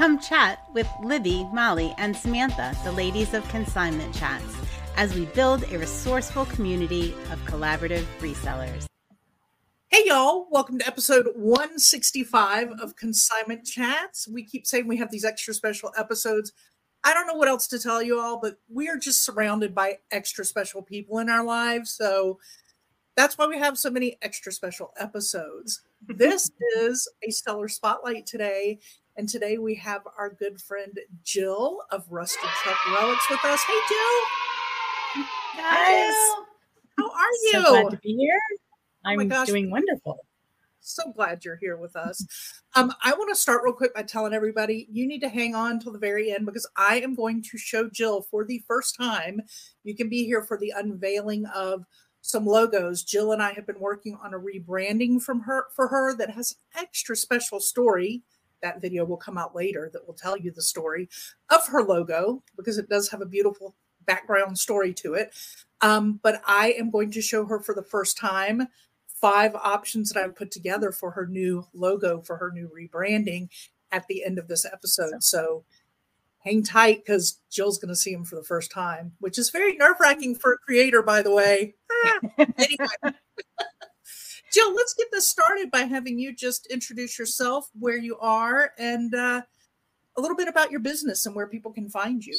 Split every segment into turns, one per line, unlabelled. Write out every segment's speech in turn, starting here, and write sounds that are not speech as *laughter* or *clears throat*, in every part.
Come chat with Libby, Molly, and Samantha, the ladies of Consignment Chats, as we build a resourceful community of collaborative resellers.
Hey, y'all. Welcome to episode 165 of Consignment Chats. We keep saying we have these extra special episodes. I don't know what else to tell you all, but we are just surrounded by extra special people in our lives. So that's why we have so many extra special episodes. *laughs* This is a stellar spotlight today. And today we have our good friend Jill of Rusted Truck Relics with us. Hey, Jill.
Guys.
How are you?
So glad to be here.
Oh
I'm
gosh.
doing wonderful.
so glad you're here with us. Um, I want to start real quick by telling everybody you need to hang on till the very end because I am going to show Jill for the first time. You can be here for the unveiling of some logos. Jill and I have been working on a rebranding from her for her that has an extra special story. That video will come out later that will tell you the story of her logo because it does have a beautiful background story to it. Um, but I am going to show her for the first time five options that I've put together for her new logo for her new rebranding at the end of this episode. So hang tight because Jill's going to see him for the first time, which is very nerve wracking for a creator, by the way. Ah, anyway. *laughs* Jill, let's get this started by having you just introduce yourself, where you are, and uh, a little bit about your business and where people can find you.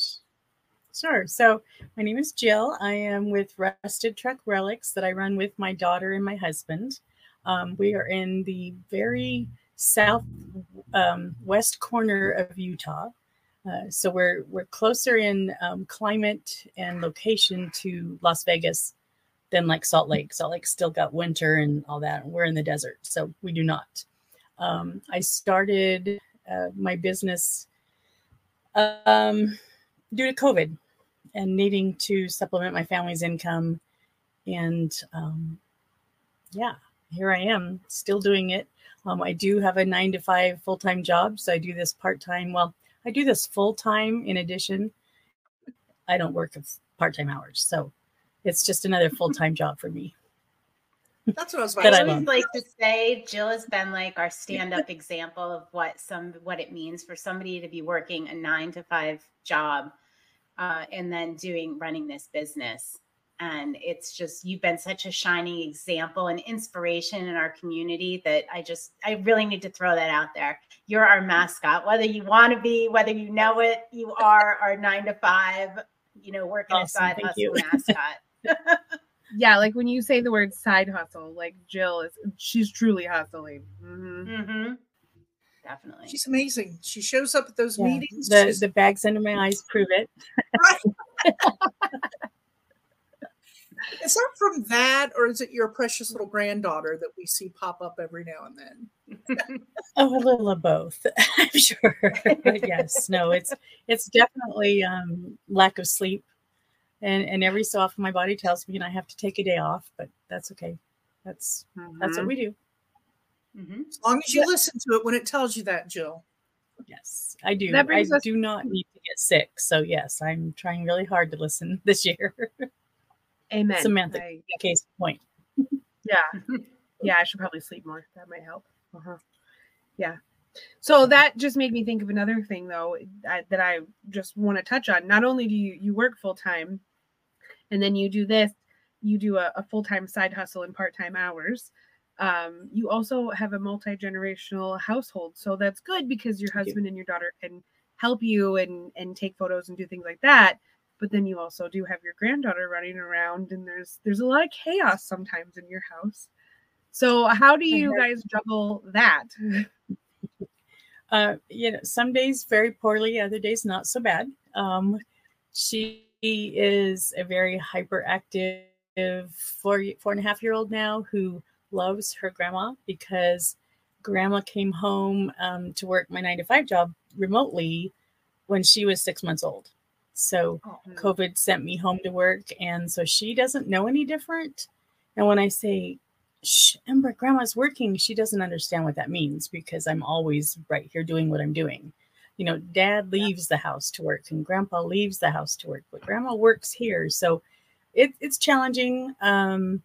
Sure. So my name is Jill. I am with Rusted Truck Relics that I run with my daughter and my husband. Um, we are in the very south um, corner of Utah. Uh, so we're we're closer in um, climate and location to Las Vegas than like Salt Lake. Salt Lake still got winter and all that. We're in the desert, so we do not. Um, I started uh, my business um, due to COVID and needing to supplement my family's income. And um, yeah, here I am still doing it. Um, I do have a nine to five full time job. So I do this part time. Well, I do this full time in addition. I don't work part time hours. So it's just another full time job for me.
That's what I was
That I
I
about to
love.
always like to say Jill has been like our stand-up example of what some what it means for somebody to be working a nine to five job uh, and then doing running this business. And it's just you've been such a shining example and inspiration in our community that I just I really need to throw that out there. You're our mascot, whether you want to be, whether you know it, you are our nine to five, you know, working
Awesome.
aside
Thank
hustle
you. *laughs*
mascot.
Yeah, like when you say the word side hustle, like Jill is she's truly hustling. Mhm.
hmm Definitely.
She's amazing. She shows up at those
Yeah.
meetings.
The,
She's-
the bags under my eyes prove it it. *laughs*
Is that from that, or is it your precious little granddaughter that we see pop up every now and then? *laughs*
Oh, a little of both, *laughs* I'm sure. but yes, no, it's it's definitely um, lack of sleep, and and every so often my body tells me, and I have to take a day off, but that's okay. That's that's what we do.
hmm
As long as you listen to it when it tells you that, Jill.
Yes, I do.
That
I
brings us-
do not need to get sick, so yes, I'm trying really hard to listen *laughs* this year.
Amen.
Samantha.
I-
Case point.
yeah. *laughs* Yeah, I should probably sleep more. That might help. Uh-huh. Yeah. So that just made me think of another thing though that, that I just want to touch on. Not only do you you work full time and then you do this, you do a, a full-time side hustle and part-time hours. Um, you also have a multi-generational household. So that's good because your husband and your daughter can help you and and take photos and do things like that. But then you also do have your granddaughter running around and there's there's a lot of chaos sometimes in your house. So how do you guys juggle that? *laughs*
Uh, you know, some days very poorly, other days not so bad. Um, she is a very hyperactive four four and a half year old now who loves her grandma because grandma came home um, to work my nine to five job remotely when she was six months old. So COVID sent me home to work, and so she doesn't know any different. And when I say, Shh, Ember, grandma's working, she doesn't understand what that means because I'm always right here doing what I'm doing. You know, dad leaves the house to work and grandpa leaves the house to work, but grandma works here. So it, it's challenging. Um,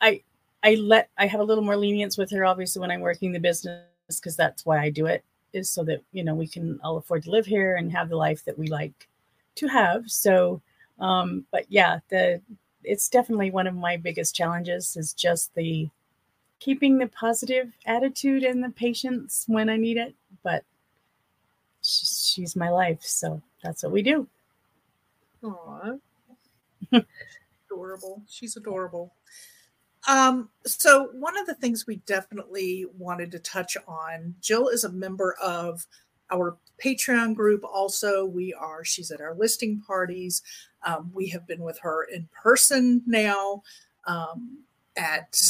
I, I let, I have a little more lenience with her, obviously, when I'm working the business because that's why I do it. is so that you know we can all afford to live here and have the life that we like to have. So, um, but yeah, the it's definitely one of my biggest challenges is just the keeping the positive attitude and the patience when I need it. But she's my life, so that's what we do.
Aww. *laughs*
adorable. She's adorable. Um, so one of the things we definitely wanted to touch on, Jill is a member of our Patreon group. Also, we are, she's at our listing parties. Um, we have been with her in person now um, at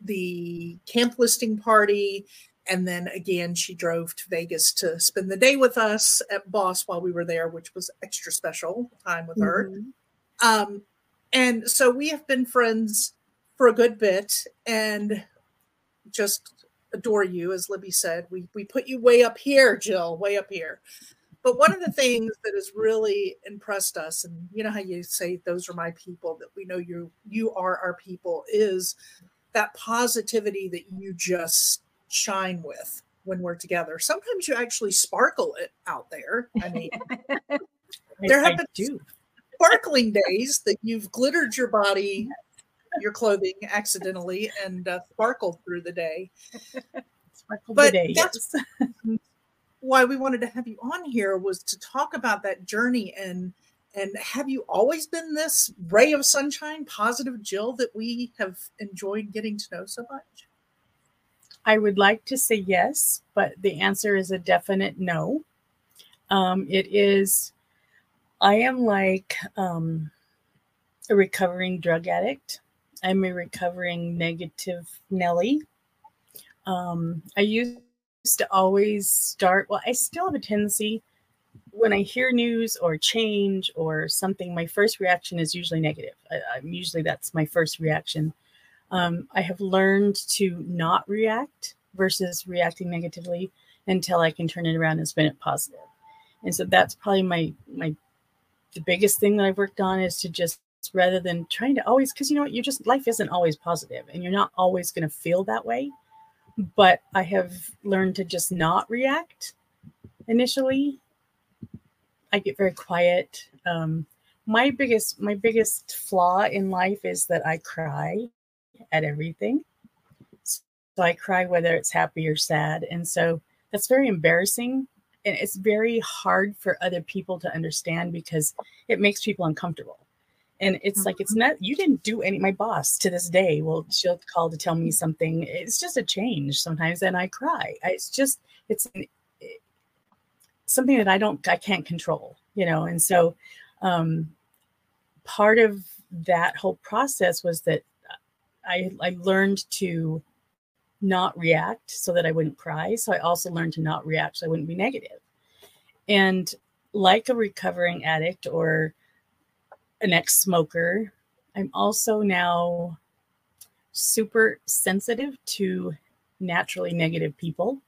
the camp listing party. And then again, she drove to Vegas to spend the day with us at Boss while we were there, which was extra special time with her. Mm-hmm. Um, and so we have been friends for a good bit and just adore you, as Libby said. We we put you way up here, Jill, way up here. But one of the things that has really impressed us, and you know how you say those are my people, that we know you you are our people, is that positivity that you just shine with when we're together. Sometimes you actually sparkle it out there. I mean, *laughs* there have been sparkling days that you've glittered your body your clothing accidentally and uh, sparkle through the day. Sparkle but the day, that's yes. why we wanted to have you on here was to talk about that journey and and have you always been this ray of sunshine, positive Jill that we have enjoyed getting to know so much?
I would like to say yes, but the answer is a definite no. Um, it is, I am like um, a recovering drug addict. I'm a recovering negative Nelly. Um, I used to always start, well, I still have a tendency when I hear news or change or something, my first reaction is usually negative. I, am usually that's my first reaction. Um, I have learned to not react versus reacting negatively until I can turn it around and spin it positive. And so that's probably my my the biggest thing that I've worked on is to just rather than trying to always because you know what? You just life isn't always positive and you're not always going to feel that way. But i have learned to just not react initially. I get very quiet. Um, my biggest my biggest flaw in life is that i cry at everything. So i cry whether it's happy or sad. And so that's very embarrassing. And it's very hard for other people to understand because it makes people uncomfortable. And it's like it's mm-hmm. not you didn't do any my boss to this day will she'll call to tell me something. It's just a change sometimes and i cry. It's just it's something that i don't i can't control you know? And so um part of that whole process was that i i learned to not react so that i wouldn't cry so i also learned to not react so i wouldn't be negative. and like a recovering addict or an ex smoker. I'm also now super sensitive to naturally negative people.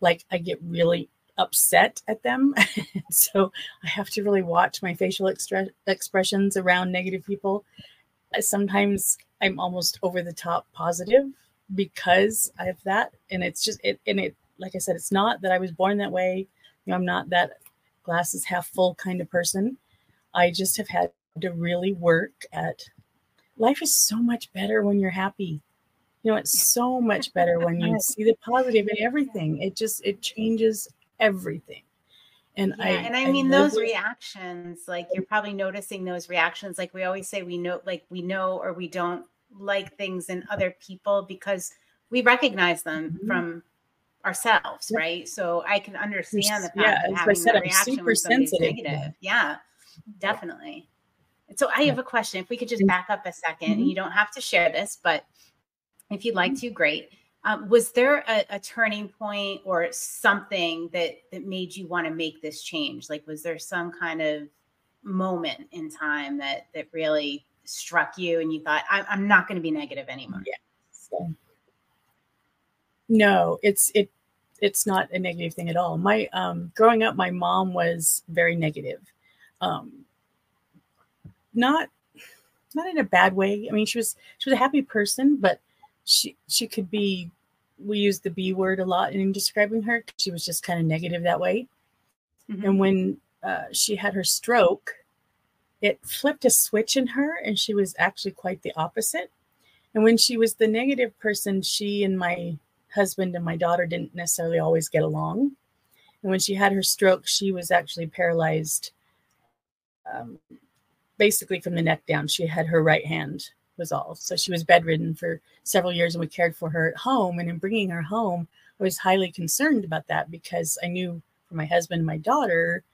Like I get really upset at them. *laughs* so I have to really watch my facial extre- expressions around negative people. Sometimes I'm almost over the top positive because I have that. And it's just, it, and it, like I said, it's not that I was born that way. You know, I'm not that glasses half full kind of person. I just have had to really work at life is so much better when you're happy you know it's so much better when you see the positive in everything it just it changes everything and
yeah,
i
and i mean those with- reactions like you're probably noticing those reactions like we always say we know like we know or we don't like things in other people because we recognize them mm-hmm. from ourselves right so i can understand the fact yeah, of having said, reaction when somebody's negative yeah definitely so I have a question. If we could just back up a 2nd mm-hmm. you don't have to share this, but if you'd like mm-hmm. to, great. Um, was there a, a, turning point or something that that made you want to make this change? Like, was there some kind of moment in time that that really struck you and you thought, I, am not going to be negative anymore?
Yeah. So, no, it's it it's not a negative thing at all. My um, growing up, my mom was very negative. Um, not not in a bad way. I mean, she was she was a happy person, but she she could be we used the B word a lot in describing her. She was just kind of negative that way.
Mhm.
And when uh, she had her stroke, it flipped a switch in her, and she was actually quite the opposite. And when she was the negative person, she and my husband and my daughter didn't necessarily always get along. And when she had her stroke, she was actually paralyzed um, basically from the neck down. She had her right hand was all. So she was bedridden for several years and we cared for her at home. And in bringing her home, I was highly concerned about that because I knew for my husband and my daughter,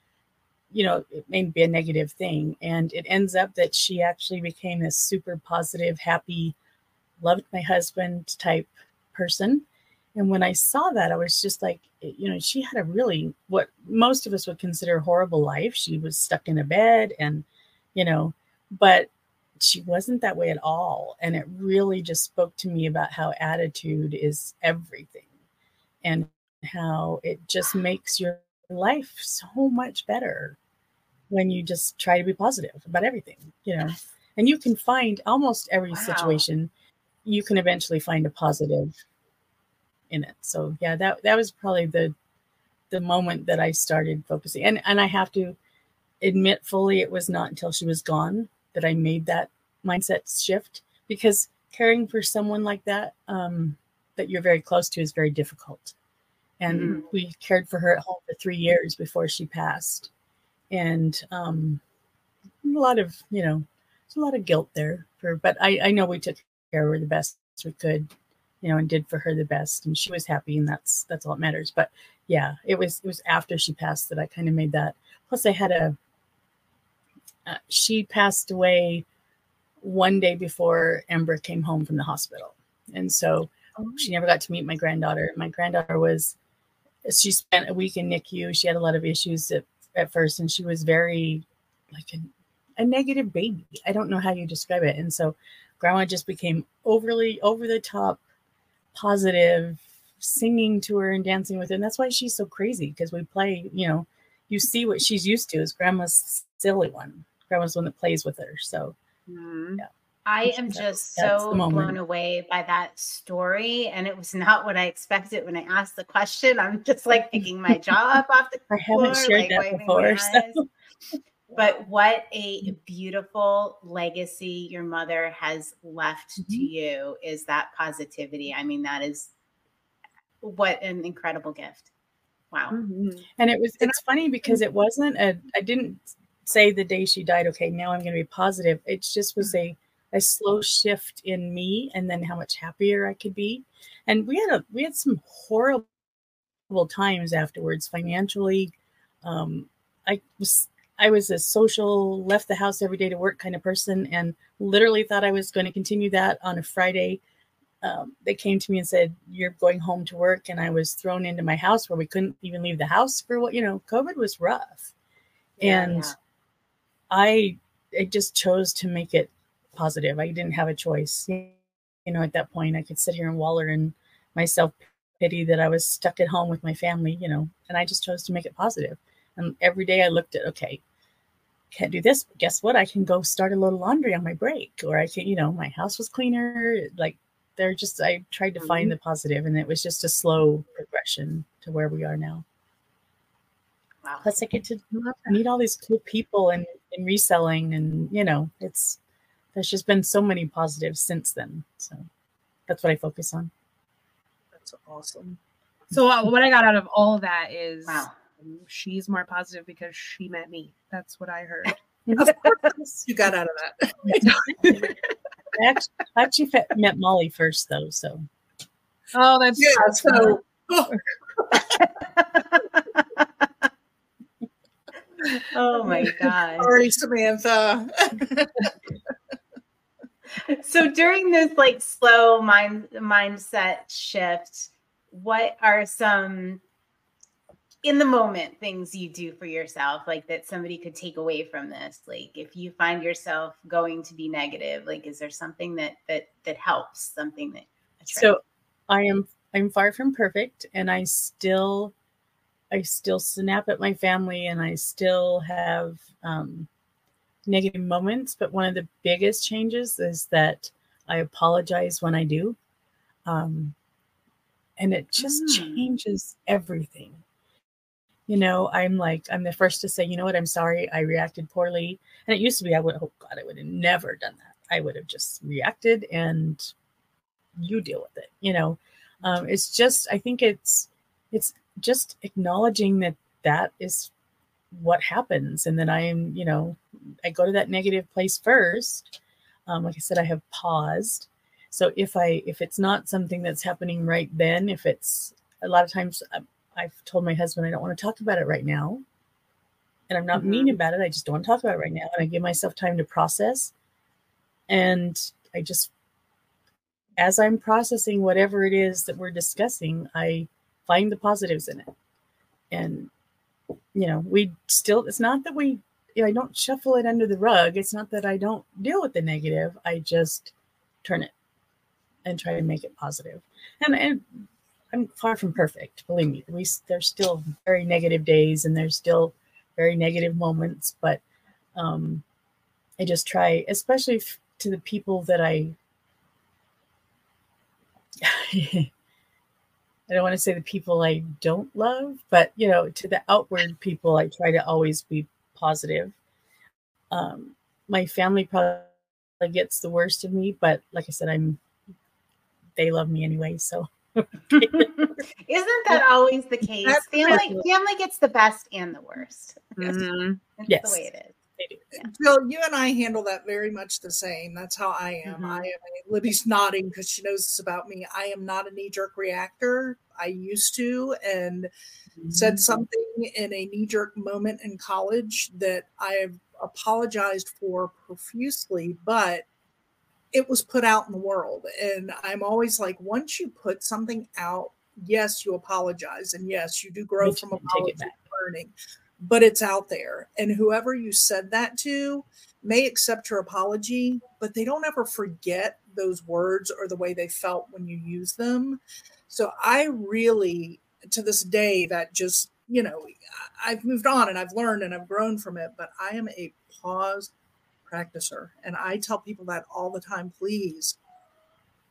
you know, it may be a negative thing. And it ends up that she actually became this super positive, happy, loved my husband type person. And when I saw that, I was just like, eh, you know, she had a really what most of us would consider horrible life. She was stuck in a bed and, you know, but she wasn't that way at all. And it really just spoke to me about how attitude is everything and how it just makes your life so much better when you just try to be positive about everything, you know. And you can find almost every
Wow.
situation, you can eventually find a positive in it. So yeah, that that was probably the the moment that I started focusing. And and I have to admit fully it was not until she was gone that I made that mindset shift because caring for someone like that um, that you're very close to is very difficult. And
Mhm.
we cared for her at home for three years before she passed, and um, a lot of you know, there's a lot of guilt there. For but I I know we took care of her the best we could, you know, and did for her the best, and she was happy, and that's that's all that matters. But yeah, it was it was after she passed that I kind of made that. Plus, I had a uh, she passed away one day before Ember came home from the hospital. And so she never got to meet my granddaughter. My granddaughter was, she spent a week in NICU. She had a lot of issues at, at first, and she was very like a, a negative baby. I don't know how you describe it. And so grandma just became overly over the top positive, singing to her and dancing with her. And that's why she's so crazy because we play, you know, you see what she's used to is grandma's silly one. Grandma's one that plays with her. So
Mhm.
I am just so blown away by that story. And it was not what I expected when I asked the question. I'm just like *laughs* picking my jaw up off the floor.
I haven't shared
like,
that before. *laughs* So.
But *laughs* what a beautiful legacy your mother has left to
Mhm.
you is that positivity. I mean, that is what an incredible gift. Wow.
Mhm.
And it was it's funny because it wasn't a I didn't say the day she died, okay, now I'm gonna be positive. It just was a a slow shift in me and then how much happier I could be. And we had a we had some horrible times afterwards financially. Um I was I was a social, left the house every day to work kind of person and literally thought I was going to continue that on a Friday. Um, they came to me and said, You're going home to work. And I was thrown into my house where we couldn't even leave the house for what, you know, COVID was rough.
Yeah,
and
yeah.
I, I just chose to make it positive. I didn't have a choice. You know, at that point, I could sit here and waller in my self pity that I was stuck at home with my family, you know, and I just chose to make it positive. And every day I looked at, okay, can't do this. Guess what? I can go start a little laundry on my break, or I can, you know, my house was cleaner. Like they're just, I tried to find mm-hmm. the positive, and it was just a slow progression to where we are now.
Wow.
Plus, I get to
I love that.
meet all these cool people and, and reselling, and you know, it's there's just been so many positives since then. So that's what I focus on.
That's awesome.
So uh, what I got out of all of that is
Wow.
she's more positive because she met me. That's what I heard. *laughs*
Of course, you got out of that. *laughs*
I actually, I actually fe- met Molly first, though. So
Oh, that's
Yeah. So,
oh *laughs* my God.
sorry, Samantha.
So during this like slow mind mindset shift what are some in the moment things you do for yourself like that somebody could take away from this? Like if you find yourself going to be negative like is there something that that that helps something that
so I am I'm far from perfect, and I still I still snap at my family, and I still have um, negative moments. But one of the biggest changes is that I apologize when I do. Um, and it just
Mm.
changes everything. You know, I'm like, I'm the first to say, you know what, I'm sorry, I reacted poorly. And it used to be, I would, oh God, I would have never done that. I would have just reacted and you deal with it. You know, um, it's just, I think it's, it's just acknowledging that that is what happens. And then I'm, you know, I go to that negative place first. Um, like I said, I have paused. So if I, if it's not something that's happening right then, if it's a lot of times um, I've told my husband I don't want to talk about it right now. And I'm not mean about it. I just don't want to talk about it right now. And I give myself time to process. And I just, as I'm processing whatever it is that we're discussing, I find the positives in it. And, you know, we still, it's not that we, you know, I don't shuffle it under the rug. It's not that I don't deal with the negative. I just turn it and try to make it positive. And, and I'm far from perfect. Believe me, we there's still very negative days and there's still very negative moments, but um, I just try, especially to the people that I. *laughs* I don't want to say the people I don't love, but you know, to the outward people, I try to always be positive. Um, my family probably gets the worst of me, but like I said, I'm. They love me anyway, so *laughs*
Isn't that always the case?
That's
Family family gets the best and the worst.
Mhm.
That's
Yes.
the way it is.
Do.
Jill, you and I handle that very much the same. That's how I am.
Mhm.
I am a, Libby's nodding because she knows this about me. I am not a knee jerk reactor. I used to, and said something in a knee jerk moment in college that I have apologized for profusely, but it was put out in the world. And I'm always like, once you put something out, yes, you apologize. And yes, you do grow
But
from apology learning, but it's out there. And whoever you said that to may accept your apology, but they don't ever forget those words or the way they felt when you use them. So I really, to this day, that just, you know, I've moved on and I've learned and I've grown from it, but I am a pause practicer. And I tell people that all the time, please,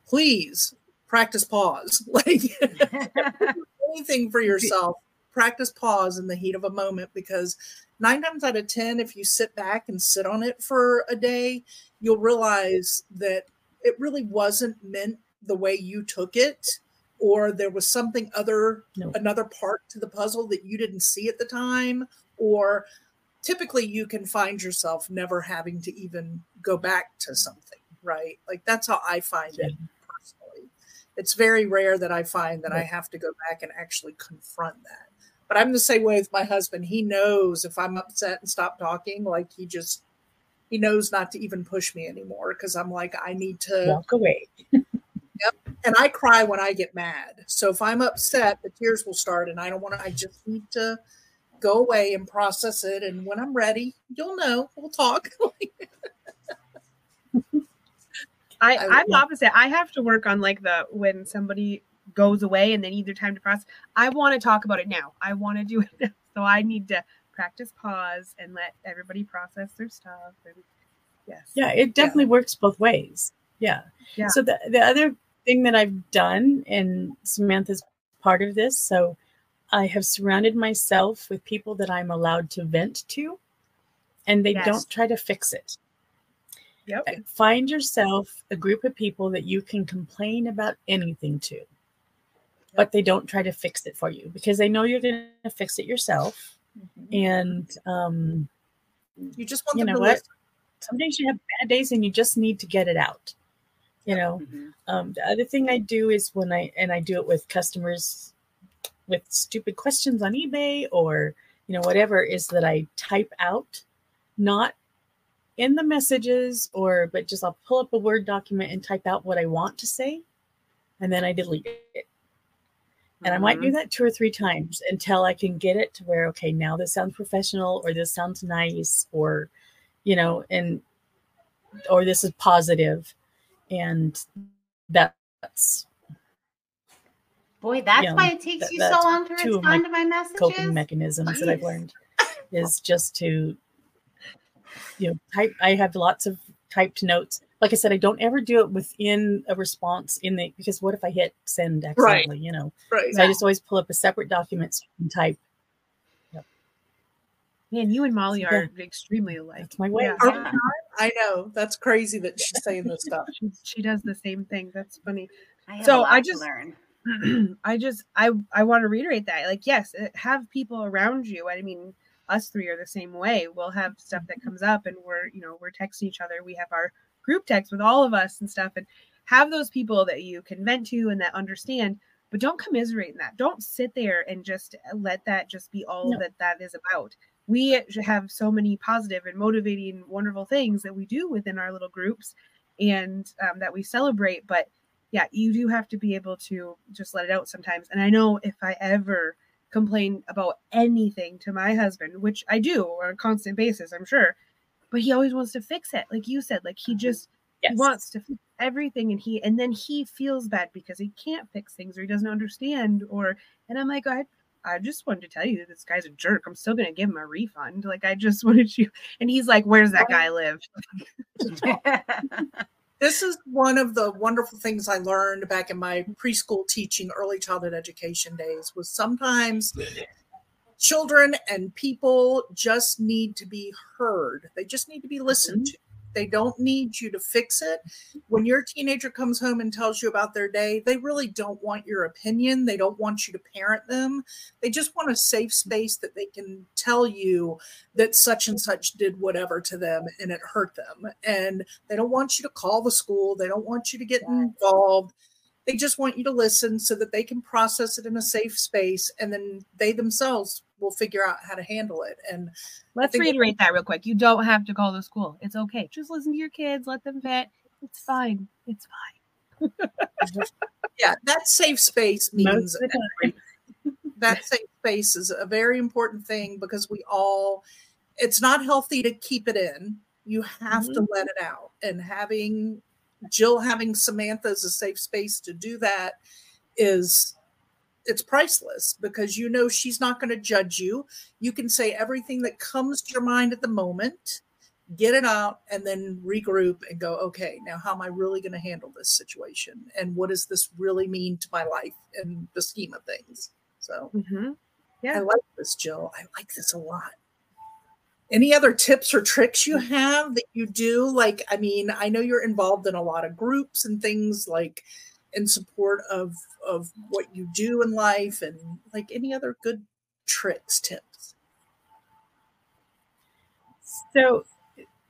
please practice pause. *laughs* Like *laughs* *laughs* anything for yourself, practice pause in the heat of a moment because nine times out of 10, if you sit back and sit on it for a day, you'll realize that it really wasn't meant the way you took it or there was something other
No.
another part to the puzzle that you didn't see at the time or typically you can find yourself never having to even go back to something right? Like that's how i find it personally. It's very rare that i find that i have to go back and actually confront that but i'm the same way with my husband he knows if i'm upset and stop talking like he just he knows not to even push me anymore because i'm like i need to
Walk away. *laughs* yep.
and I cry when I get mad. So if I'm upset, the tears will start, and I don't want to. I just need to go away and process it. And when I'm ready, you'll know. We'll talk. *laughs*
I,
I-
I'm opposite. I have to work on like the when somebody goes away and they need their time to process. I want to talk about it now. I want to do it now. So I need to practice pause and let everybody process their stuff. And yes.
Yeah, it definitely works both ways. Yeah.
Yeah.
So the the other thing that I've done, and Samantha's part of this, so I have surrounded myself with people that I'm allowed to vent to, and they
Yes.
don't try to fix it.
Yep.
Find yourself a group of people that you can complain about anything to, but they don't try to fix it for you because they know you're going to fix it yourself. And um,
You just want
You know what? some days you have bad days and you just need to get it out. You know,
Mhm.
um, the other thing I do is when I and I do it with customers with stupid questions on eBay or you know whatever is that I type out, not in the messages or but just I'll pull up a Word document and type out what I want to say, and then I delete it. And I might do mm-hmm. that two or three times until I can get it to where okay now this sounds professional or this sounds nice or you know and or this is positive. And that's
Boy, that's
Yeah,
why it takes
that-
you so long to
two of my
respond to my messages.
coping mechanisms that I've learned is just to you know type I have lots of typed notes like I said, I don't ever do it within a response in the because what if I hit send accidentally, you know?
Right.
So I just always pull up a separate document so I can type.
Man, you and Molly
Yeah.
are extremely alike.
That's my way.
Yeah.
Yeah.
I know. That's crazy that she's saying this stuff. *laughs*
She, she does the same thing. That's funny.
I have
So
a lot
I just-
learn. *clears throat*
I just I I want to reiterate that. Like, yes, uh, have people around you. I mean, us three are the same way. We'll have stuff that comes up, and we're you know we're texting each other. We have our group text with all of us and stuff, and have those people that you can vent to and that understand. But don't commiserate in that. Don't sit there and just let that just be all
No.
that that is about. We have so many positive and motivating, wonderful things that we do within our little groups, and um, that we celebrate. But yeah, you do have to be able to just let it out sometimes. And I know if I ever complain about anything to my husband, which I do on a constant basis, I'm sure, but he always wants to fix it. Like you said, like he mm-hmm. just
Yes.
he wants to fix everything and he and then he feels bad because he can't fix things or he doesn't understand or and I'm like, I I just wanted to tell you that this guy's a jerk. I'm still gonna give him a refund. Like I just *laughs* wanted you and he's like, Where's that guy live? *laughs*
This is one of the wonderful things I learned back in my preschool teaching, early childhood education days was sometimes children and people just need to be heard. They just need to be listened mm-hmm. to. They don't need you to fix it. When your teenager comes home and tells you about their day, they really don't want your opinion. They don't want you to parent them. They just want a safe space that they can tell you that such and such did whatever to them and it hurt them. And they don't want you to call the school. They don't want you to get involved. They just want you to listen so that they can process it in a safe space and then they themselves will figure out how to handle it. And
Let's reiterate that real quick. You don't have to call the school. It's okay. Just listen to your kids, let them vent. It's fine. It's fine. *laughs*
yeah, that safe space means
of the time.
that safe space is a very important thing because we all it's not healthy to keep it in you have to mm-hmm. let it out and having jill having samantha as a safe space to do that is it's priceless because you know she's not going to judge you you can say everything that comes to your mind at the moment get it out and then regroup and go okay now how am i really going to handle this situation and what does this really mean to my life and the scheme of things so
Mm-hmm.
I like this, Jill. I like this a lot. Any other tips or tricks you have that you do? Like, I mean, I know you're involved in a lot of groups and things like in support of of what you do in life and like any other good tricks, tips.
So,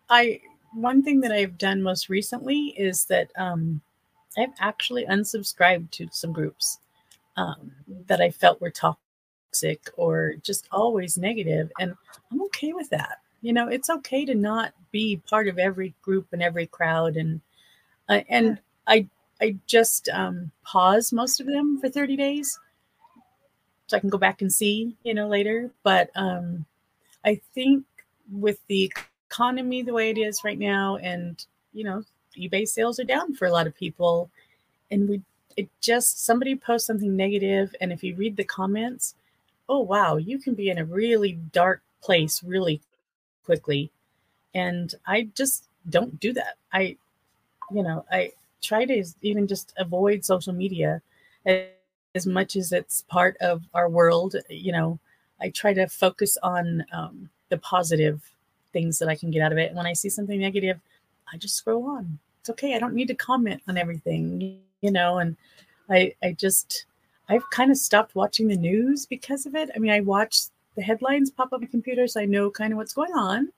I one thing that I've done most recently is that um, I've actually unsubscribed to some groups um, that I felt were toxic or just always negative, and I'm okay with that. You know, it's okay to not be part of every group and every crowd, and uh, and I I just um, pause most of them for 30 days so I can go back and see, you know, later. But um, I think with the economy the way it is right now, and you know, eBay sales are down for a lot of people, and we it just somebody posts something negative, and if you read the comments, oh wow, you can be in a really dark place really quickly, and I just don't do that. I, you know, I try to even just avoid social media as, much as it's part of our world. You know, I try to focus on um, the positive things that I can get out of it. And when I see something negative, I just scroll on. It's okay. I don't need to comment on everything, you know. And I, I just, I've kind of stopped watching the news because of it. I mean, I watch the headlines pop up on my computer, so I know kind of what's going on,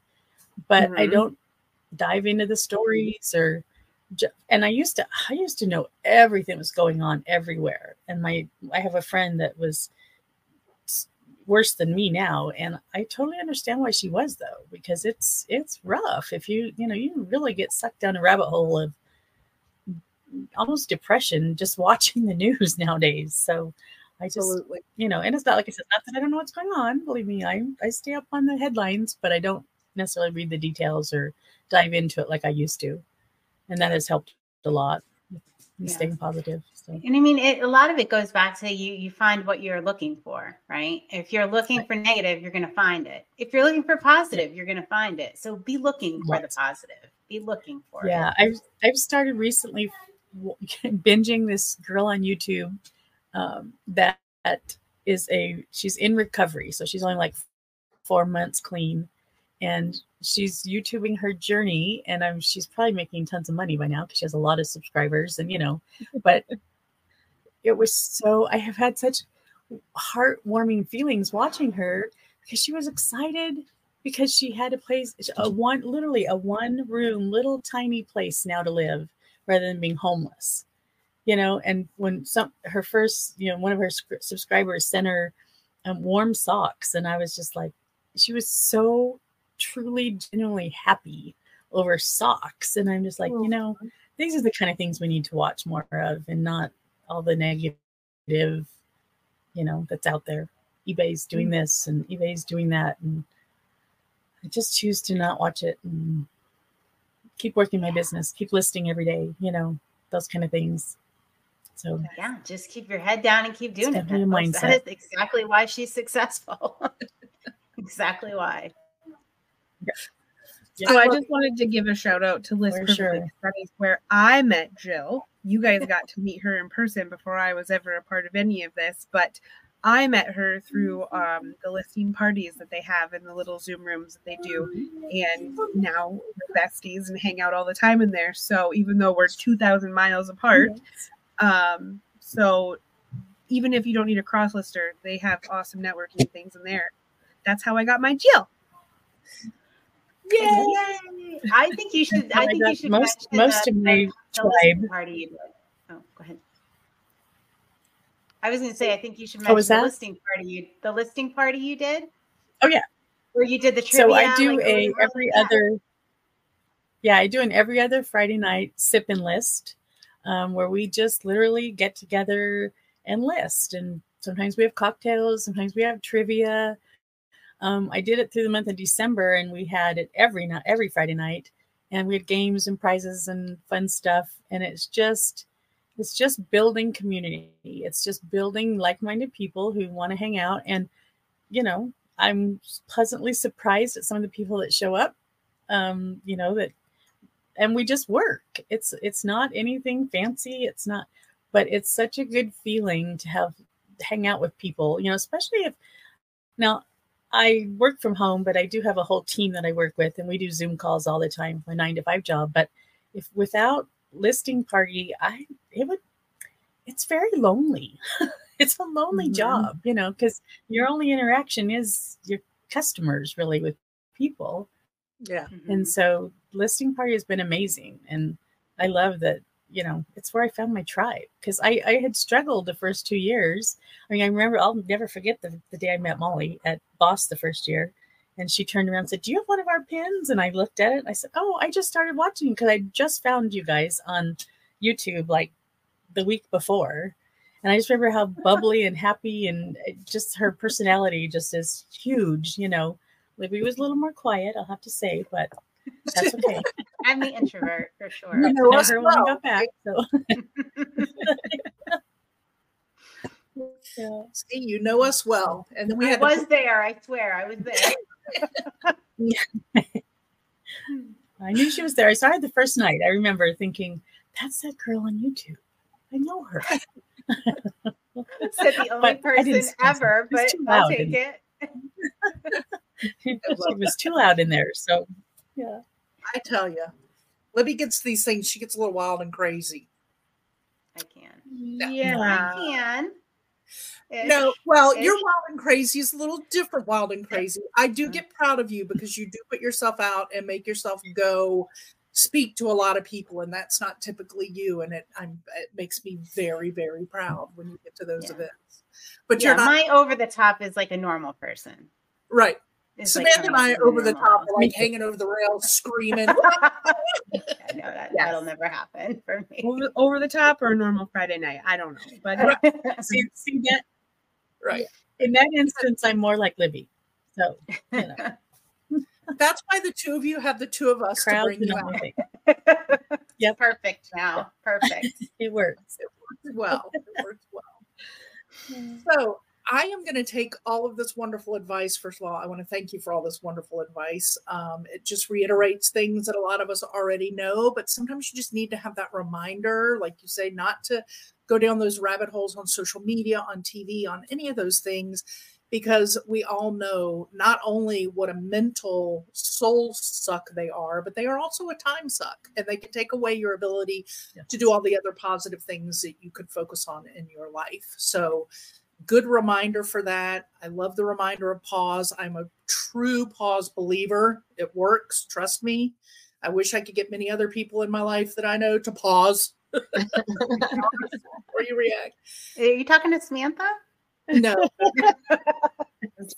but I
Mhm.
don't dive into the stories or. And I used to, I used to know everything was going on everywhere. And my, I have a friend that was worse than me now and i totally understand why she was though because it's it's rough if you you know you really get sucked down a rabbit hole of almost depression just *laughs* watching the news nowadays so i just
Absolutely.
you know and it's not like i said not that i don't know what's going on believe me i i stay up on the headlines but i don't necessarily read the details or dive into it like i used to and that has helped a lot
Yeah.
staying positive so
And I mean, it, a lot of it goes back to you. You find what you're looking for, right? If you're looking for negative, you're going to find it. If you're looking for positive, you're going to find it. So be looking for the positive. be looking for it.
Yeah, I've I've started recently *laughs* binging this girl on YouTube um, that is a she's in recovery, so she's only like four months clean, and she's YouTubing her journey, and I'm she's probably making tons of money by now because she has a lot of subscribers, and you know, *laughs* but it was so I have had such heartwarming feelings watching her because she was excited because she had a place a one literally a one room little tiny place now to live rather than being homeless you know and when some her first you know one of her subscribers sent her um, warm socks and i was just like she was so truly genuinely happy over socks and i'm just like you know these are the kind of things we need to watch more of and not all the negative you know that's out there ebay's doing mm. this and ebay's doing that and i just choose to not watch it and keep working my business keep listing every day you know those kind of things so
Yeah, just keep your head down and keep doing it.
definitely a
Nicholas.
mindset.
That is exactly why she's successful. *laughs* exactly why.
So I just wanted to give a shout out to List
For sure.
Studies, where I met Jill. You guys got to meet her in person before I was ever a part of any of this, but I met her through um, the listing parties that they have in the little Zoom rooms that they do, and now we're besties and hang out all the time in there. So even though we're two thousand miles apart, um, so even if you don't need a cross lister, they have awesome networking things in there. That's how I got my Jill.
Yay! I think you *laughs* should. I think you should.
most- most of my tribe-
party you did. Oh, go ahead. I was going to say, I think you should
Oh,
mention
was
the listing party. You the listing party you did.
Oh, yeah.
Where you did the trivia.
so i do
like,
a every
that.
other yeah i do an every other friday night sip and list um, where we just literally get together and list and sometimes we have cocktails sometimes we have trivia um, i did it through the month of december and we had it every night every friday night and we had games and prizes and fun stuff and it's just it's just building community. It's just building like-minded people who want to hang out and you know i'm pleasantly surprised at some of the people that show up um you know that and we just work. It's it's not anything fancy it's not but it's such a good feeling to have hang out with people you know especially if now i work from home but i do have a whole team that i work with and we do zoom calls all the time my nine to five job but if without listing party i it would it's very lonely *laughs* it's a lonely
Mhm.
job you know because your only interaction is your customers really with people
Yeah.
Mhm.
and so listing party has been amazing and i love that you know it's where i found my tribe because I, I had struggled the first two years. I mean i remember i'll never forget the, the day i met molly at boss the first year and she turned around and said do you have one of our pins? And i looked at it and i said oh i just started watching because i just found you guys on youtube like the week before. And i just remember how bubbly and happy and uh, just her personality just is huge you know? Libby was a little more quiet i'll have to say but that's okay *laughs*
I'm the introvert for *laughs* sure.
You know
I
us
never when I
well.
got back. So yeah. *laughs*
See, you know us well. And then we
I
had
was there. I swear, I was there. *laughs*
I knew she was there. I saw her the first night. I remember thinking, "That's that girl on YouTube. I know her."
Said the only
But
person ever, but
too
I'll
loud,
take
didn't
it.
she was too loud in there. So yeah,
I tell you, Libby gets these things. She gets a little wild and crazy.
I can.
Yeah.
I can.
No, well,
Ish.
your wild and crazy is a little different. Wild and crazy. I do uh-huh. get proud of you because you do put yourself out and make yourself go speak to a lot of people, and that's not typically you. And it I'm, it makes me very very proud when you get to those
Yeah.
events. But
yeah,
you're not
my over the top is like a normal person.
right.
It's like
Samantha and I over the top, like hanging over the rail, screaming. *laughs* *laughs*
Yeah, no, that,
Yes.
that'll never happen for me.
Over, over the top or a normal Friday night? I don't know. But *laughs*
see, see that
right.
in that instance, I'm more like Libby. So you know,
That's why the two of you have the two of us to bring you out.
everything.
Yep. Perfect now. Perfect.
It works.
It works well. It works well. So I am going to take all of this wonderful advice. First of all, I want to thank you for all this wonderful advice. Um, it just reiterates things that a lot of us already know, but sometimes you just need to have that reminder, like you say, not to go down those rabbit holes on social media, on TV, on any of those things, because we all know not only what a mental soul suck they are, but they are also a time suck and they can take away your ability
Yes.
to do all the other positive things that you could focus on in your life. So, good reminder for that. I love the reminder of pause. I'm a true pause believer. It works, trust me. I wish I could get many other people in my life that I know to pause *laughs* before you react.
Are you talking to Samantha?
No, *laughs* no, because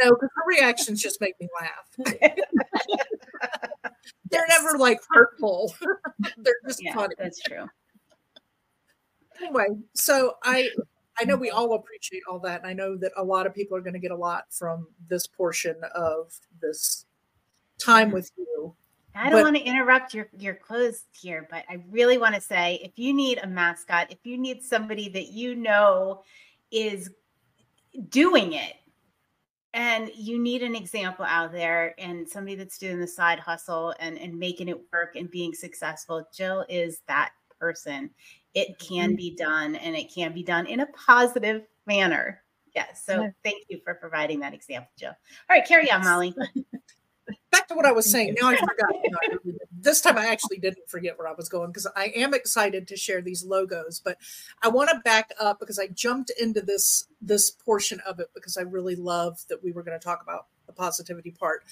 her reactions just make me laugh. *laughs* They're never like hurtful. They're just
yeah,
funny.
that's true.
anyway, so I I know we mm-hmm. all appreciate all that, and I know that a lot of people are going to get a lot from this portion of this time with you.
I don't
But-
want to interrupt your your close here, but I really want to say if you need a mascot, if you need somebody that you know is doing it and you need an example out there and somebody that's doing the side hustle and and making it work and being successful, Jill is that person. It can be done and it can be done in a positive manner. Yes. So
Yeah.
thank you for providing that example, Jill. All right, carry on, Molly. *laughs*
Back to what I was saying. Now I forgot. No, I really didn't. this time I actually didn't forget where I was going because I am excited to share these logos. But I want to back up because I jumped into this this portion of it because I really love that we were going to talk about the positivity part.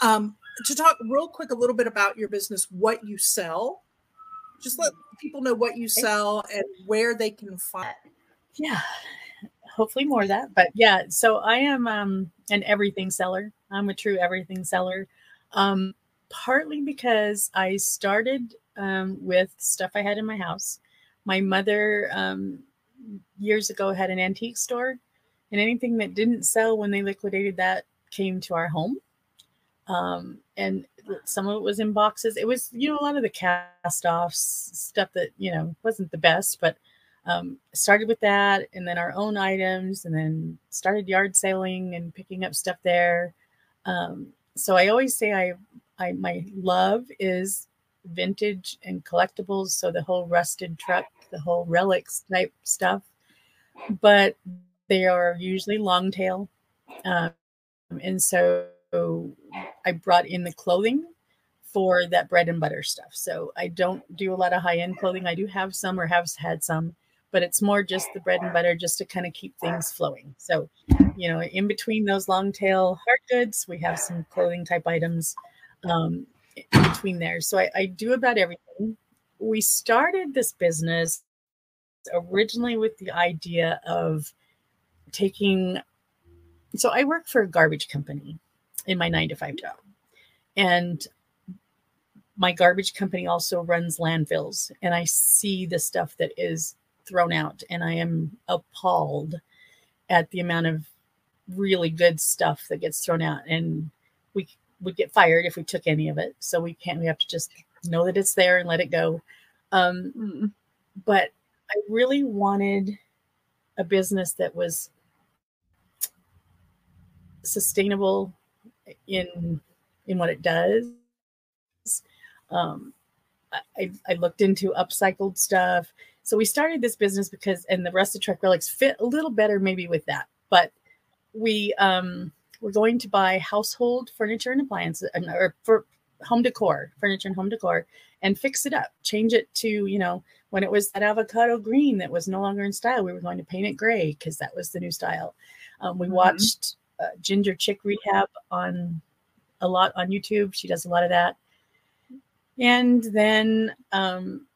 Um, to talk real quick a little bit about your business, what you sell. Just let people know what you sell and where they can find.
yeah hopefully more of that but yeah so i am um an everything seller. I'm a true everything seller um partly because i started um with stuff i had in my house. My mother um years ago had an antique store and anything that didn't sell when they liquidated that came to our home. Um and some of it was in boxes. It was you know a lot of the cast offs stuff that you know wasn't the best but um, started with that and then our own items and then started yard sailing and picking up stuff there. Um, so i always say i i my love is vintage and collectibles so the whole rusted truck the whole relics type stuff. But they are usually long tail um, and so i brought in the clothing for that bread and butter stuff so i don't do a lot of high end clothing i do have some or have had some but it's more just the bread and butter just to kind of keep things flowing. So, you know, in between those long tail hard goods, we have some clothing type items um, between there. So I, I do about everything. We started this business originally with the idea of taking, so I work for a garbage company in my nine to five job. And my garbage company also runs landfills and I see the stuff that is thrown out and I am appalled at the amount of really good stuff that gets thrown out and we would get fired if we took any of it so we can't we have to just know that it's there and let it go um,
Mm.
but I really wanted a business that was sustainable in in what it does um, I, I looked into upcycled stuff. So we started this business because, and the Rusted Truck Relics fit a little better maybe with that. But we um, were going to buy household furniture and appliances, and- or for home decor, furniture and home decor, and fix it up, change it to, you know, when it was that avocado green that was no longer in style, we were going to paint it gray because that was the new style. Um, we
Mhm.
watched uh, Ginger Chick Rehab on a lot on YouTube. She does a lot of that. And then um,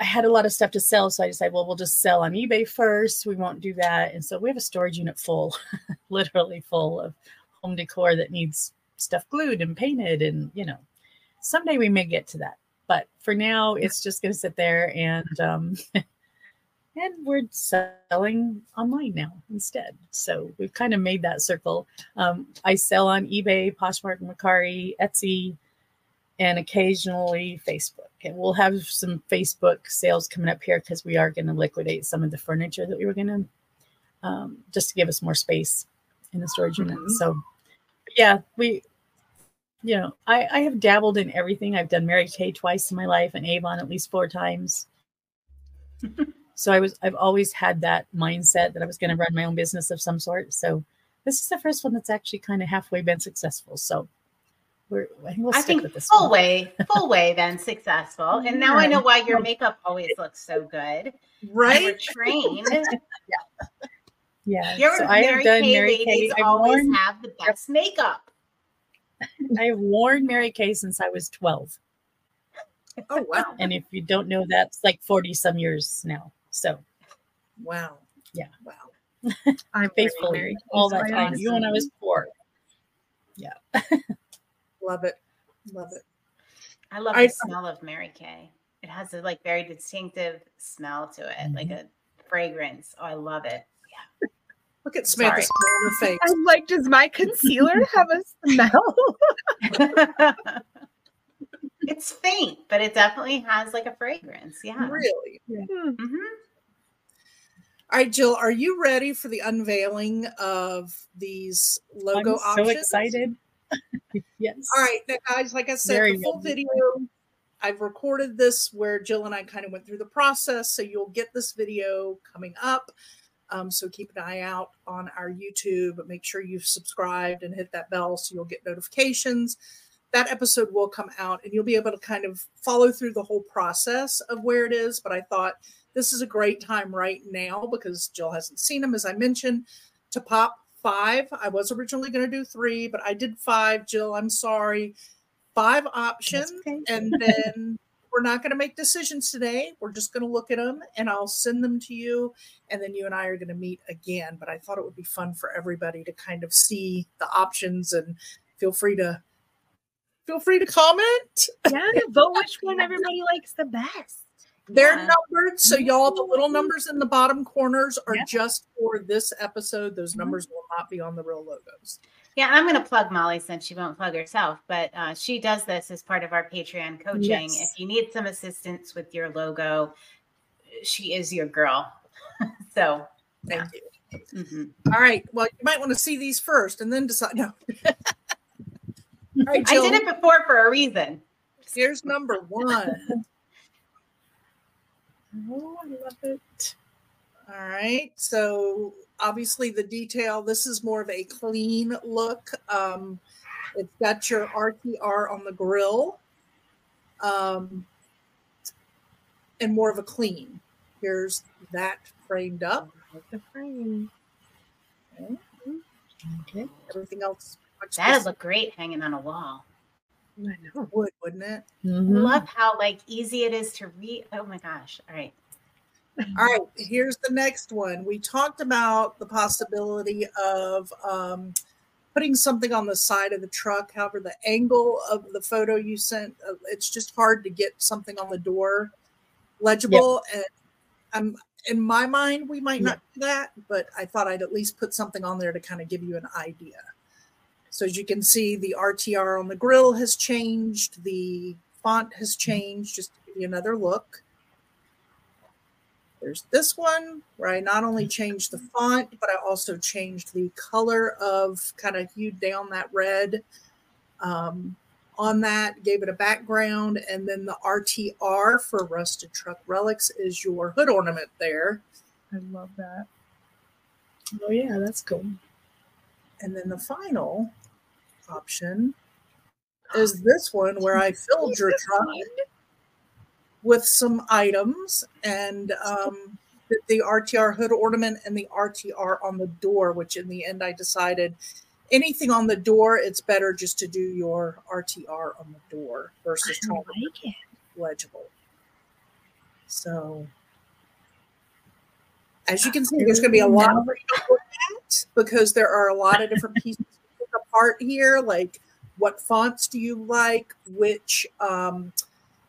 I had a lot of stuff to sell. So I decided, well, we'll just sell on eBay first. We won't do that. And so we have a storage unit full, *laughs* literally full of home decor that needs stuff glued and painted. And, you know, someday we may get to that. But for now, it's just going to sit there and, um, *laughs* and we're selling online now instead. So we've kind of made that circle. Um, I sell on eBay, Poshmark, Mercari, Etsy, and occasionally Facebook. And we'll have some Facebook sales coming up here because we are going to liquidate some of the furniture that we were going to um, just to give us more space in the storage unit.
Mhm.
So, yeah, we, you know, I, I have dabbled in everything. I've done Mary Kay twice in my life and Avon at least four times. *laughs* so I was, I've always had that mindset that I was going to run my own business of some sort. So this is the first one that's actually kind of halfway been successful. So we're, I think we'll
I
stick
think
with this
full
one.
way, *laughs* full way, then successful. And now I know why your makeup always looks so good. You were
Right?
trained. *laughs*
Yeah.
Your
so I have
Mary
done
Kay
Mary Kay.
ladies
I've
always
worn,
have the best makeup. *laughs*
I have worn Mary Kay since I was 12.
Oh wow.
And if you don't know, that's like 40 some years now. So
Wow.
Yeah.
Wow. *laughs*
I'm
faithfully
Mary Kay,
all
so
that
I
time, even when I was poor. Yeah. *laughs*
love it. Love it.
I love
I-
the smell of Mary Kay. It has a like very distinctive smell to it, like
Mm-hmm.
a fragrance. Oh, I love it. Yeah.
Look at Samantha's
Sorry.
smile on her *laughs* face.
I'm like, does my concealer have a smell?
It's faint, but it definitely has like a fragrance. Yeah.
Really.
Hmm.
Mhm.
All right, Jill, are you ready for the unveiling of these logo
I'm so
options?
excited. *laughs* yes.
All right, now guys, like I said,
Very
the full
ready.
video, I've recorded this where Jill and I kind of went through the process. So you'll get this video coming up. Um, so keep an eye out on our YouTube. But make sure you've subscribed and hit that bell so you'll get notifications. That episode will come out and you'll be able to kind of follow through the whole process of where it is. But I thought this is a great time right now because Jill hasn't seen them, as I mentioned, to pop five. I was originally going to do three, but I did five. Jill, I'm sorry. Five options.
okay.
And *laughs* then we're not going to make decisions today. We're just going to look at them and I'll send them to you. And then you and I are going to meet again. But I thought it would be fun for everybody to kind of see the options and feel free to. Feel free to comment.
Yeah, vote which one everybody likes the best.
They're
Yeah.
numbered. So, y'all, the little numbers in the bottom corners are
Yeah.
just for this episode. Those
Mhm.
numbers will not be on the real logos.
Yeah, and I'm going to plug Molly since she won't plug herself, but uh, she does this as part of our Patreon coaching.
Yes.
If you need some assistance with your logo, she is your girl. *laughs* so,
Thank you.
mhm.
All right. Well, you might want to see these first and then decide. No. *laughs* All right,
I did it before for a reason.
Here's number one.
Oh, I love it.
All right. So obviously the detail, this is more of a clean look. Um, it's got your RTR on the grill. Um, and more of a clean. Here's that framed up.
The frame.
Okay.
Everything else much
That'd look great hanging on a wall.
I know.
wood, wouldn't it?
Mhm.
Love how like easy it is to read. Oh my gosh! All right, *laughs*
All right, here's the next one. We talked about the possibility of um, putting something on the side of the truck. However, the angle of the photo you sent, uh, it's just hard to get something on the door legible. And I'm in my mind, we might not do that, but I thought I'd at least put something on there to kind of give you an idea. So as you can see, the RTR on the grill has changed. The font has changed, just to give you another look. There's this one where I not only changed the font, but I also changed the color of kind of hued down that red um, on that, gave it a background, and then the RTR for Rusted Truck Relics is your hood ornament there.
I love that.
Oh yeah, that's cool.
And then the final option is this one where I filled your truck with some items and um, the, the RTR hood ornament and the RTR on the door, which in the end I decided anything on the door, it's better just to do your RTR on the door versus
I
trying to
like it.
legible. So, as you can see, there's going to be a lot for you to look at because there are a lot of different pieces apart here. Like, what fonts do you like? Which, um,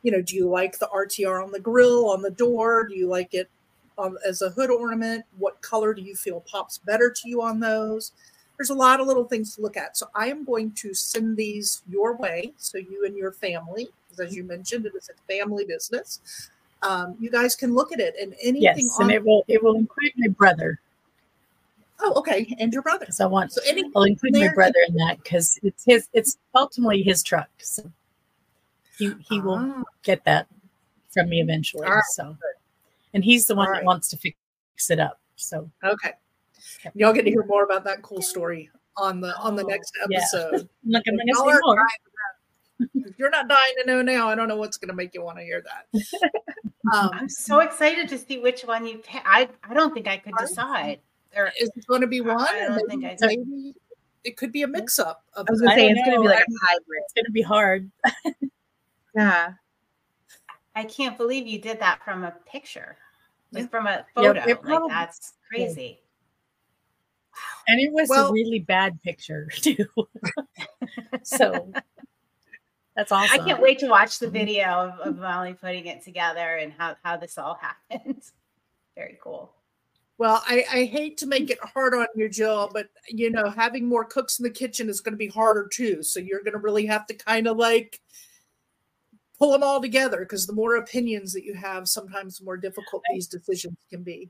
you know, do you like the RTR on the grill, on the door? Do you like it um, as a hood ornament? What color do you feel pops better to you on those? There's a lot of little things to look at. So I am going to send these your way so you and your family, because as you mentioned, it is a family business. Um, you guys can look at it and anything
Yes,
on
and it will it will include my brother.
Oh, okay. And your brother.
because I want
So any
I'll include my brother in that because it's his. It's ultimately his truck, so he he will
Ah,
get that from me eventually.
All right,
So, and he's the one
All
that wants to fix it up. So
okay.
Yep.
Y'all get to hear more about that cool story on the on the
Oh,
next
yeah.
episode. *laughs*
I'm not going to
Y'all
say
are
more.
if you're not dying to know now, I don't know what's going to make you want to hear that. *laughs* Um,
I'm so excited to see which one you pick. I I don't think I could
Right.
decide. Or
is it going to be one?
I don't
And
think
maybe,
I-
maybe it could be a mix up of
I was gonna say it's gonna be like a hybrid.
It's going to be hard. *laughs*
Yeah.
I can't believe you did that from a picture, like
Yeah.
from a
Yeah,
photo.
it
like that's crazy.
And it was
Well-
a really bad picture *laughs* too. *laughs* so that's awesome.
I can't wait to watch the video of, of Molly putting it together and how how this all happened. Very cool.
Well, I, I hate to make it hard on you, Jill, but you know, having more cooks in the kitchen is going to be harder too. So you're going to really have to kind of like pull them all together because the more opinions that you have, sometimes the more difficult these decisions can be.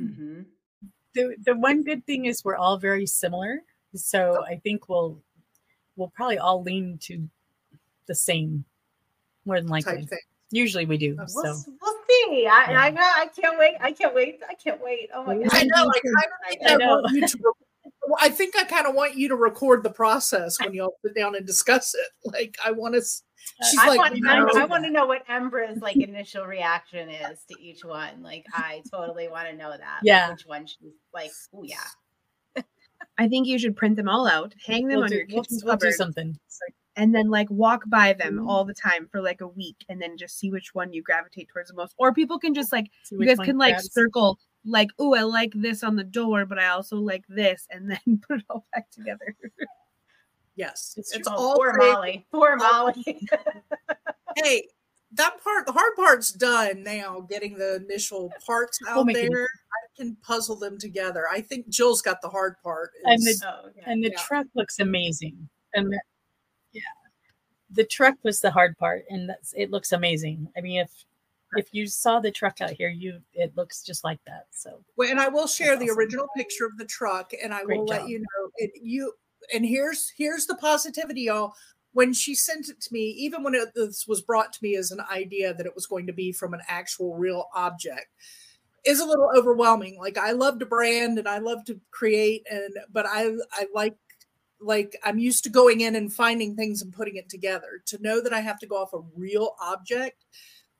Mm-hmm.
the the one good thing is we're all very similar. So I think we'll we'll probably all lean to the same more than likely. Usually we do.
We'll
So
We'll, we'll see. I, I know. I can't wait. I can't wait. I can't wait. Oh my god.
I know. I kind of think
I
I,
know.
want you to. *laughs* Re- I think I kind of want you to record the process when y'all sit down and discuss it. Like I want to. Uh, she's
I
like,
want,
you
I, I want to know what Embra's like initial reaction is to each one. Like, I totally want to know that. like,
Yeah.
which one she's like, oh yeah.
I think you should print them all out, hang them
we'll
on
do,
your
we'll,
kitchen
we'll do
cupboard,
something.
And then like walk by them
Mhm.
all the time for like a week, and then just see which one you gravitate towards the most. Or people can just like
See
you guys can like
grabs.
circle like, oh, I like this on the door, but I also like this, and then *laughs* put it all back together.
Yes,
It's
it's. All
poor
fake.
Molly. Poor Molly. *laughs*
hey, that part, the hard part's done now, getting the initial parts out
make it
there. I can puzzle them together. I think Jill's got the hard part.
And the-
oh, okay.
and the
Yeah.
truck looks amazing. And the, yeah, the truck was the hard part, and that's it looks amazing. I mean, if if you saw the truck out here, you it looks just like that. So
Well, and I will share the
awesome.
original picture of the truck, and I
Great
will let you know. It, you and here's here's the positivity, y'all. When she sent it to me, even when it, this was brought to me as an idea that it was going to be from an actual real object, is a little overwhelming. Like I love to brand and I love to create, and but I I like like I'm used to going in and finding things and putting it together. To know that I have to go off a real object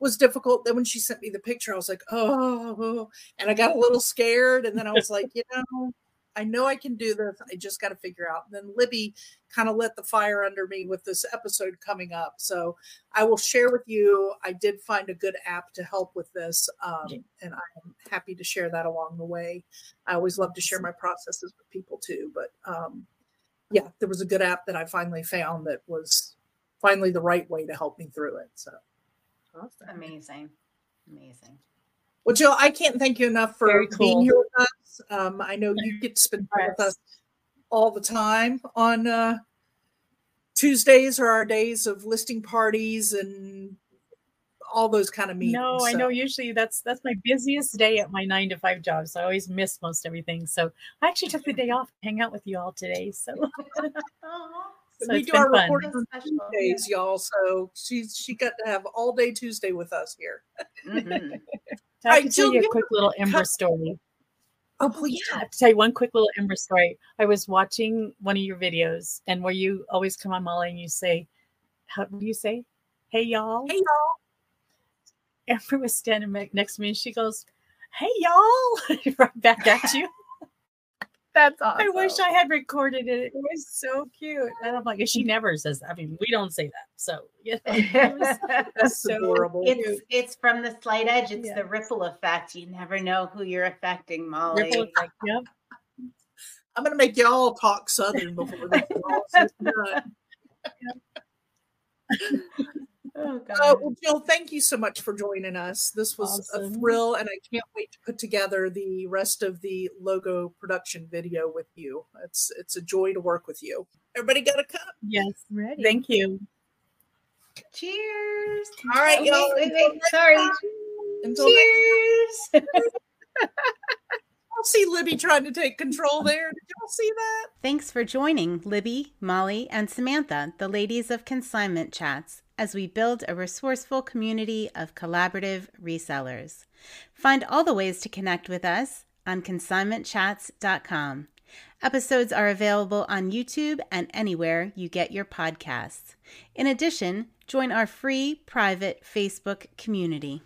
was difficult. Then when she sent me the picture, I was like, oh, and I got a little scared. And then I was like, you know, I know I can do this. I just got to figure out. And then Libby kind of lit the fire under me with this episode coming up. So I will share with you. I did find a good app to help with this. Um, and I'm happy to share that along the way. I always love to share my processes with people too. But um, yeah, there was a good app that I finally found that was finally the right way to help me through it. So. awesome.
Amazing. Amazing.
Well, Jill, I can't thank you enough for
Very
being here with us. Um, I know you get to spend time with us all the time on uh, Tuesdays are our days of listing parties and all those kind of meetings.
no, I know usually that's that's my busiest day at my nine to five job. So I always miss most everything. So I actually took the day off to hang out with you all today. So, *laughs* *laughs* so
we
it's
do
been
our
fun.
recording on
special.
Tuesdays, y'all. So she's she got to have all day Tuesday with us here.
Mhm. *laughs*
So I
Alright,
can tell you a quick little Ember
cut-
story.
Oh, please.
I have to tell you one quick little Ember story. I was watching one of your videos, and where you always come on Molly and you say, "How do you say? Hey y'all."
Hey, y'all.
Amber was standing back next to me, and she goes, "Hey y'all!" *laughs* right back at you. *laughs*
That's awesome.
I wish I had recorded it. It was so cute. And I'm like, she never says. I mean, we don't say that. So you know, *laughs*
That's
so
adorable.
it's it's from the slight edge. It's
Yeah.
the ripple effect. You never know who you're affecting, Molly.
ripple effect. Yep.
I'm gonna make y'all talk Southern before this is all said and done.
Oh
Uh, well, Jill, thank you so much for joining us. This was a thrill, and I can't wait to put together the rest of the logo production video with you. It's it's a joy to work with you. Everybody got a cup?
Yes.
Ready.
Thank you.
Cheers.
All right,
Oh,
y'all.
wait, wait, wait. Sorry.
time. Until
Cheers.
y'all see Libby trying to take control there? Did y'all see that?
Thanks for joining Libby, Molly, and Samantha, the ladies of Consignment Chats, as we build a resourceful community of collaborative resellers. Find all the ways to connect with us on consignmentchats.com. Episodes are available on YouTube and anywhere you get your podcasts. In addition, join our free private Facebook community.